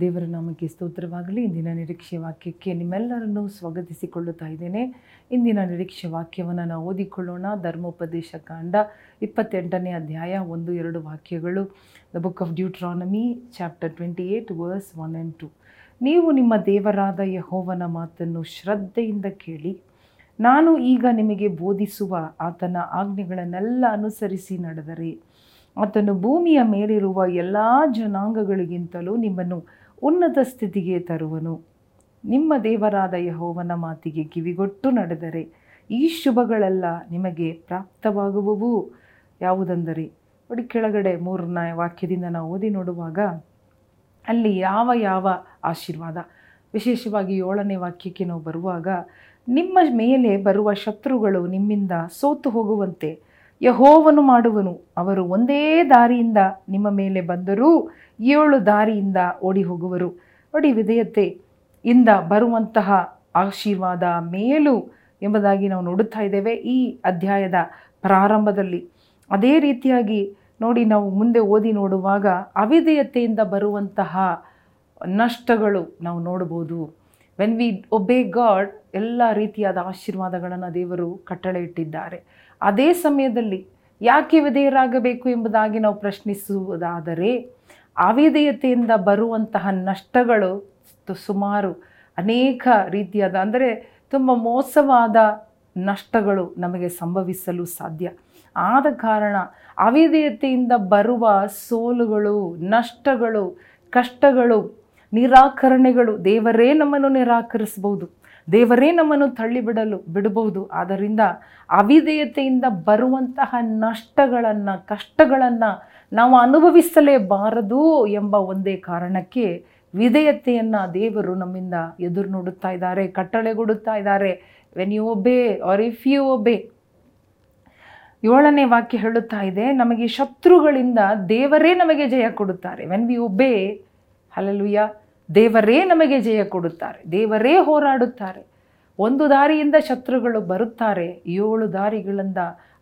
ದೇವರ ನಾಮಕ್ಕೆ ಸ್ತೋತ್ರವಾಗಲಿ. ಇಂದಿನ ನಿರೀಕ್ಷೆ ವಾಕ್ಯಕ್ಕೆ ನಿಮ್ಮೆಲ್ಲರನ್ನು ಸ್ವಾಗತಿಸಿಕೊಳ್ಳುತ್ತಾ ಇದ್ದೇನೆ. ಇಂದಿನ ನಿರೀಕ್ಷೆ ವಾಕ್ಯವನ್ನು ನಾವು ಓದಿಕೊಳ್ಳೋಣ. ಧರ್ಮೋಪದೇಶ ಕಾಂಡ ಇಪ್ಪತ್ತೆಂಟನೇ ಅಧ್ಯಾಯ ಒಂದು, ಎರಡು ವಾಕ್ಯಗಳು. The book of Deuteronomy chapter twenty eight verse one and two ನೀವು ನಿಮ್ಮ ದೇವರಾದ ಯಹೋವನ ಮಾತನ್ನು ಶ್ರದ್ಧೆಯಿಂದ ಕೇಳಿ. ನಾನು ಈಗ ನಿಮಗೆ ಬೋಧಿಸುವ ಆತನ ಆಜ್ಞೆಗಳನ್ನೆಲ್ಲ ಅನುಸರಿಸಿ ನಡೆದರೆ. ಆತನು ಭೂಮಿಯ ಮೇಲಿರುವ ಎಲ್ಲ ಜನಾಂಗಗಳಿಗಿಂತಲೂ ನಿಮ್ಮನ್ನು ಉನ್ನತ ಸ್ಥಿತಿಗೆ ತರುವನು. ನಿಮ್ಮ ದೇವರಾದ ಯಹೋವನ ಮಾತಿಗೆ ಕಿವಿಗೊಟ್ಟು ನಡೆದರೆ ಈ ಶುಭಗಳೆಲ್ಲ ನಿಮಗೆ ಪ್ರಾಪ್ತವಾಗುವವು. ಯಾವುದೆಂದರೆ? ನೋಡಿ, ಕೆಳಗಡೆ ಮೂರನೇ ವಾಕ್ಯದಿಂದ ನಾವು ಓದಿ ನೋಡುವಾಗ ಅಲ್ಲಿ ಯಾವ ಯಾವ ಆಶೀರ್ವಾದ. ವಿಶೇಷವಾಗಿ ಏಳನೇ ವಾಕ್ಯಕ್ಕೆ ನಾವು ಬರುವಾಗ, ನಿಮ್ಮ ಮೇಲೆ ಬರುವ ಶತ್ರುಗಳು ನಿಮ್ಮಿಂದ ಸೋತು ಹೋಗುವಂತೆ ಯಹೋವನು ಮಾಡುವನು. ಅವರು ಒಂದೇ ದಾರಿಯಿಂದ ನಿಮ್ಮ ಮೇಲೆ ಬಂದರೂ ಏಳು ದಾರಿಯಿಂದ ಓಡಿ ಹೋಗುವರು ನೋಡಿ ವಿಧೇಯತೆ. ಇಂದ ಬರುವಂತಹ ಆಶೀರ್ವಾದ ಮೇಲು ಎಂಬುದಾಗಿ ನಾವು ನೋಡುತ್ತಾ ಇದ್ದೇವೆ ಈ ಅಧ್ಯಾಯದ ಪ್ರಾರಂಭದಲ್ಲಿ. ಅದೇ ರೀತಿಯಾಗಿ ನೋಡಿ ನಾವು ಮುಂದೆ ಓದಿ ನೋಡುವಾಗ ಅವಿಧೇಯತೆಯಿಂದ ಬರುವಂತಹ ನಷ್ಟಗಳು ನಾವು ನೋಡ್ಬೋದು ವೆನ್ ವಿ ಒಬೇ ಗಾಡ್ ಎಲ್ಲ ರೀತಿಯಾದ ಆಶೀರ್ವಾದಗಳನ್ನು ದೇವರು ಕಟ್ಟಳೆ ಇಟ್ಟಿದ್ದಾರೆ. ಅದೇ ಸಮಯದಲ್ಲಿ ಯಾಕೆ ವಿಧೇಯರಾಗಬೇಕು ಎಂಬುದಾಗಿ ನಾವು ಪ್ರಶ್ನಿಸುವುದಾದರೆ, ಅವಿಧೇಯತೆಯಿಂದ ಬರುವಂತಹ ನಷ್ಟಗಳು ಸುಮಾರು ಅನೇಕ ರೀತಿಯಾದ ಅಂದರೆ ತುಂಬ ಮೋಸವಾದ ನಷ್ಟಗಳು ನಮಗೆ ಸಂಭವಿಸಲು ಸಾಧ್ಯ. ಆದ ಕಾರಣ ಅವಿಧೇಯತೆಯಿಂದ ಬರುವ ಸೋಲುಗಳು, ನಷ್ಟಗಳು, ಕಷ್ಟಗಳು ನಿರಾಕರಣೆಗಳು. ದೇವರೇ ನಮ್ಮನ್ನು ನಿರಾಕರಿಸಬಹುದು. ದೇವರೇ ನಮ್ಮನ್ನು ತಳ್ಳಿಬಿಡಲು ಬಿಡಬಹುದು. ಆದ್ದರಿಂದ ಅವಿಧೇಯತೆಯಿಂದ ಬರುವಂತಹ ನಷ್ಟಗಳನ್ನು, ಕಷ್ಟಗಳನ್ನು ನಾವು ಅನುಭವಿಸಲೇಬಾರದು ಎಂಬ ಒಂದೇ ಕಾರಣಕ್ಕೆ ವಿಧೇಯತೆಯನ್ನು ದೇವರು ನಮ್ಮಿಂದ ಎದುರು ನೋಡುತ್ತಾ ಇದ್ದಾರೆ, ಕಟ್ಟಳೆಗೊಡುತ್ತಾ ಇದ್ದಾರೆ. When you obey or if you obey ಏಳನೇ ವಾಕ್ಯ ಹೇಳುತ್ತಾ ಇದೆ, ನಮಗೆ ಶತ್ರುಗಳಿಂದ ದೇವರೇ ನಮಗೆ ಜಯ ಕೊಡುತ್ತಾರೆ. ವೆನ್ ವಿ ಒಬೇ ಹಲಲುಯ್ಯ ದೇವರೇ ನಮಗೆ ಜಯ ಕೊಡುತ್ತಾರೆ. ದೇವರೇ ಹೋರಾಡುತ್ತಾರೆ. ಒಂದು ದಾರಿಯಿಂದ ಶತ್ರುಗಳು ಬರುತ್ತಾರೆ. ಏಳು ದಾರಿಗಳಿಂದ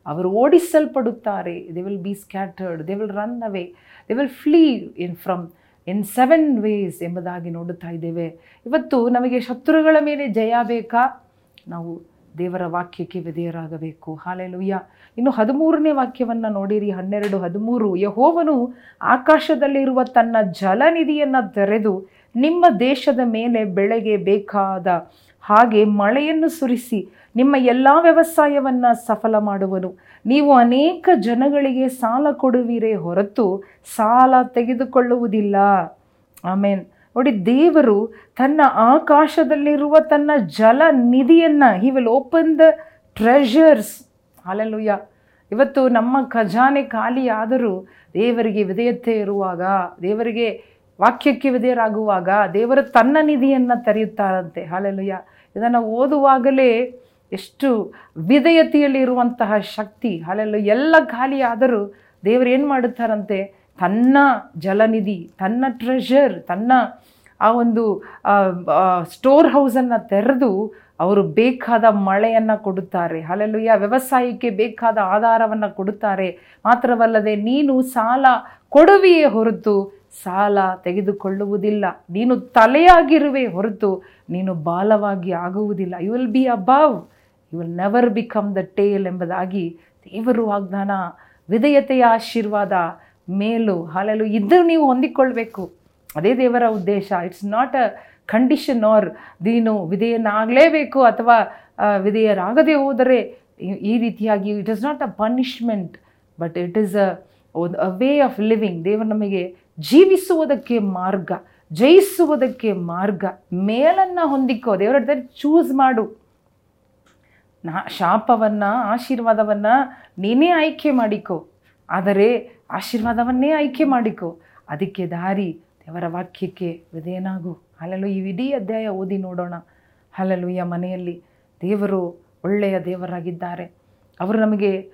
ಅವರು ಓಡಿಸಲ್ಪಡುತ್ತಾರೆ. They will be scattered they will run away they will flee in from in seven ways ಎಂಬುದಾಗಿ ನೋಡುತ್ತಾ ಇದ್ದೇವೆ. ಇವತ್ತು ನಮಗೆ ಶತ್ರುಗಳ ಮೇಲೆ ಜಯ ಬೇಕಾ? ನಾವು ದೇವರ ವಾಕ್ಯಕ್ಕೆ ವಿಧೇಯರಾಗಬೇಕು. ಹಾಲೆಲುಯ್ಯ. ಇನ್ನು ಹದಿಮೂರನೇ ವಾಕ್ಯವನ್ನು ನೋಡಿರಿ, ಹನ್ನೆರಡು, ಹದಿಮೂರು. ಯಹೋವನು ಆಕಾಶದಲ್ಲಿರುವ ತನ್ನ ಜಲನಿಧಿಯನ್ನು ತೆರೆದು ನಿಮ್ಮ ದೇಶದ ಮೇಲೆ ಬೆಳೆಗೆ ಬೇಕಾದ ಹಾಗೆ ಮಳೆಯನ್ನು ಸುರಿಸಿ ನಿಮ್ಮ ಎಲ್ಲ ವ್ಯವಸಾಯವನ್ನು ಸಫಲ ಮಾಡುವನು. ನೀವು ಅನೇಕ ಜನಗಳಿಗೆ ಸಾಲ ಕೊಡುವಿರೇ ಹೊರತು ಸಾಲ ತೆಗೆದುಕೊಳ್ಳುವುದಿಲ್ಲ. ಆಮೇನ್. ನೋಡಿ, ದೇವರು ತನ್ನ ಆಕಾಶದಲ್ಲಿರುವ ತನ್ನ ಜಲ ನಿಧಿಯನ್ನು he will open the treasures alleluia ಇವತ್ತು ನಮ್ಮ ಖಜಾನೆ ಖಾಲಿಯಾದರೂ ದೇವರಿಗೆ ವಿಧೇಯತೆ ಇರುವಾಗ, ದೇವರಿಗೆ ವಾಕ್ಯಕ್ಕೆ ವಿಧೇಯರಾಗುವಾಗ, ದೇವರು ತನ್ನ ನಿಧಿಯನ್ನು ತೆರೆಯುತ್ತಾರಂತೆ. ಹಾಲೆಲುಯ್ಯ ಇದನ್ನು ಓದುವಾಗಲೇ ಎಷ್ಟು ವಿಧೇಯತೆಯಲ್ಲಿ ಇರುವಂತಹ ಶಕ್ತಿ ಹಾಲೆಲ್ಲ ಎಲ್ಲ ಖಾಲಿಯಾದರೂ ದೇವರು ಏನು ಮಾಡುತ್ತಾರಂತೆ? ತನ್ನ ಜಲನಿಧಿ, ತನ್ನ ಟ್ರೆಷರ್ ತನ್ನ ಆ ಒಂದು ಸ್ಟೋರ್ ಹೌಸನ್ನು ತೆರೆದು ಅವರು ಬೇಕಾದ ಮಳೆಯನ್ನು ಕೊಡುತ್ತಾರೆ. ಅಲ್ಲೆಲ್ಲೂಯ್ಯ ವ್ಯವಸಾಯಕ್ಕೆ ಬೇಕಾದ ಆಧಾರವನ್ನು ಕೊಡುತ್ತಾರೆ. ಮಾತ್ರವಲ್ಲದೆ ನೀನು ಸಾಲ ಕೊಡುವೆಯೇ ಹೊರತು ಸಾಲ ತೆಗೆದುಕೊಳ್ಳುವುದಿಲ್ಲ. ನೀನು ತಲೆಯಾಗಿರುವೆ ಹೊರತು ನೀನು ಬಾಲವಾಗಿ ಆಗುವುದಿಲ್ಲ. You will be above you will never become the tail ಎಂಬುದಾಗಿ ದೇವರು ವಾಗ್ದಾನ, ವಿಧೇಯತೆಯ ಆಶೀರ್ವಾದ ಮೇಲು, ಹಾಲೆಲು ಇದ್ದರೂ ನೀವು ಹೊಂದಿಕೊಳ್ಬೇಕು. ಅದೇ ದೇವರ ಉದ್ದೇಶ. It's not a condition or ನೀನು ವಿಧೇಯನಾಗಲೇಬೇಕು ಅಥವಾ ವಿಧೇಯರಾಗದೆ ಹೋದರೆ ಈ ರೀತಿಯಾಗಿ it is not a punishment but it is a a way of living ದೇವರು ನಮಗೆ ಜೀವಿಸುವುದಕ್ಕೆ ಮಾರ್ಗ, ಜಯಿಸುವುದಕ್ಕೆ ಮಾರ್ಗ. ಮೇಲನ್ನು ಹೊಂದಿಕೋ. ದೇವರ ಚೂಸ್ ಮಾಡು. ನಾ, ಶಾಪವನ್ನು, ಆಶೀರ್ವಾದವನ್ನು ನೀನೇ ಆಯ್ಕೆ ಮಾಡಿಕೋ. ಆದರೆ ಆಶೀರ್ವಾದವನ್ನೇ ಆಯ್ಕೆ ಮಾಡಿಕೊ. ಅದಕ್ಕೆ ದಾರಿ, ದೇವರ ವಾಕ್ಯಕ್ಕೆ ವಿಧೇಯನಾಗು. ಅಲ್ಲಲು ಈ ಇಡೀ ಅಧ್ಯಾಯ ಓದಿ ನೋಡೋಣ. ಅಲ್ಲಲು ಈ ಮನೆಯಲ್ಲಿ ದೇವರು ಒಳ್ಳೆಯ ದೇವರಾಗಿದ್ದಾರೆ. ಅವರು ನಮಗೆ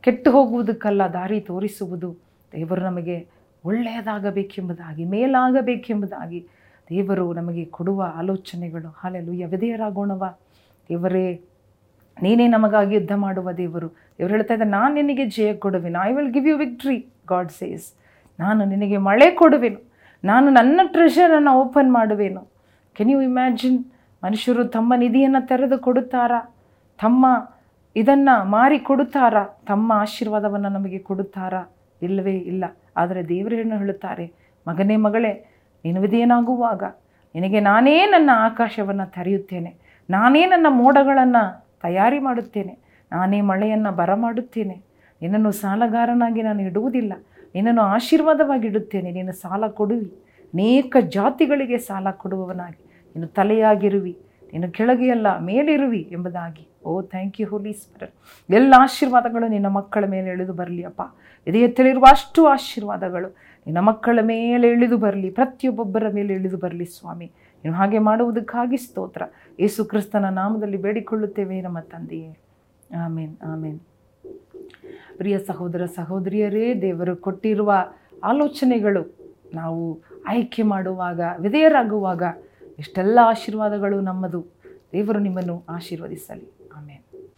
ಕೆಟ್ಟು ಹೋಗುವುದಕ್ಕಲ್ಲ, ದಾರಿ ತೋರಿಸುವುದು. ದೇವರು ನಮಗೆ ಒಳ್ಳೆಯದಾಗಬೇಕೆಂಬುದಾಗಿ, ಮೇಲಾಗಬೇಕೆಂಬುದಾಗಿ ದೇವರು ನಮಗೆ ಕೊಡುವ ಆಲೋಚನೆಗಳು. ಹಾಲೆಲು ವಿಧೇಯರಾಗೋಣವ. ದೇವರೇ ನೀನೇ ನಮಗಾಗಿ ಯುದ್ಧ ಮಾಡುವ ದೇವರು. ಇವರು ಹೇಳ್ತಾ ಇದ್ದಾರೆ, ನಾನು ನಿನಗೆ ಜಯ ಕೊಡುವೆನು. I will give you victory God says ನಾನು ನಿನಗೆ ಮಳೆ ಕೊಡುವೆನು. ನಾನು ನನ್ನ ಟ್ರೆಷರನ್ನು ಓಪನ್ ಮಾಡುವೆನು. ಕೆನ್ ಯು ಇಮ್ಯಾಜಿನ್ ಮನುಷ್ಯರು ತಮ್ಮ ನಿಧಿಯನ್ನು ತೆರೆದು ಕೊಡುತ್ತಾರಾ? ತಮ್ಮ ಇದನ್ನು ಮಾರಿ ಕೊಡುತ್ತಾರಾ? ತಮ್ಮ ಆಶೀರ್ವಾದವನ್ನು ನಮಗೆ ಕೊಡುತ್ತಾರಾ? ಇಲ್ಲವೇ ಇಲ್ಲ. ಆದರೆ ದೇವರೇನು ಹೇಳುತ್ತಾರೆ? ಮಗನೇ ಮಗಳೇ, ನೀನು ವಿಧೇಯನಾಗುವಾಗ ನಿನಗೆ ನಾನೇ ನನ್ನ ಆಕಾಶವನ್ನು ತೆರೆಯುತ್ತೇನೆ. ನಾನೇ ನನ್ನ ಮೋಡಗಳನ್ನು ತಯಾರಿ ಮಾಡುತ್ತೇನೆ. ನಾನೇ ಮಳೆಯನ್ನು ಬರಮಾಡುತ್ತೇನೆ. ನಿನ್ನನ್ನು ಸಾಲಗಾರನಾಗಿ ನಾನು ಇಡುವುದಿಲ್ಲ. ನಿನ್ನನ್ನು ಆಶೀರ್ವಾದವಾಗಿ ಇಡುತ್ತೇನೆ ನೀನು ಸಾಲ ಕೊಡುವಿ. ಅನೇಕ ಜಾತಿಗಳಿಗೆ ಸಾಲ ಕೊಡುವವನಾಗಿ. ನೀನು ತಲೆಯಾಗಿರುವಿ. ನೀನು ಕೆಳಗೆಯಲ್ಲ, ಮೇಲಿರುವಿ ಎಂಬುದಾಗಿ. Oh thank you Holy Spirit ಎಲ್ಲ ಆಶೀರ್ವಾದಗಳು ನಿನ್ನ ಮಕ್ಕಳ ಮೇಲೆ ಇಳಿದು ಬರಲಿ, ಅಪ್ಪ. ಇದೆಯತ್ತಲಿರುವ ಅಷ್ಟು ಆಶೀರ್ವಾದಗಳು ನಿನ್ನ ಮಕ್ಕಳ ಮೇಲೆ ಇಳಿದು ಬರಲಿ. ಪ್ರತಿಯೊಬ್ಬೊಬ್ಬರ ಮೇಲೆ ಇಳಿದು ಬರಲಿ, ಸ್ವಾಮಿ. ನೀನು ಹಾಗೆ ಮಾಡುವುದಕ್ಕಾಗಿ ಸ್ತೋತ್ರ. ಯೇಸು ಕ್ರಿಸ್ತನ ನಾಮದಲ್ಲಿ ಬೇಡಿಕೊಳ್ಳುತ್ತೇವೆ ನಮ್ಮ ತಂದೆಯೇ. ಆಮೇನ್ ಆಮೇನ್. ಪ್ರಿಯ ಸಹೋದರ ಸಹೋದರಿಯರೇ, ದೇವರು ಕೊಟ್ಟಿರುವ ಆಲೋಚನೆಗಳು ನಾವು ಆಯ್ಕೆ ಮಾಡುವಾಗ, ವಿಧೇಯರಾಗುವಾಗ ಇಷ್ಟೆಲ್ಲ ಆಶೀರ್ವಾದಗಳು ನಮ್ಮದು. ದೇವರು ನಿಮ್ಮನ್ನು ಆಶೀರ್ವದಿಸಲಿ. ಆಮೇಲೆ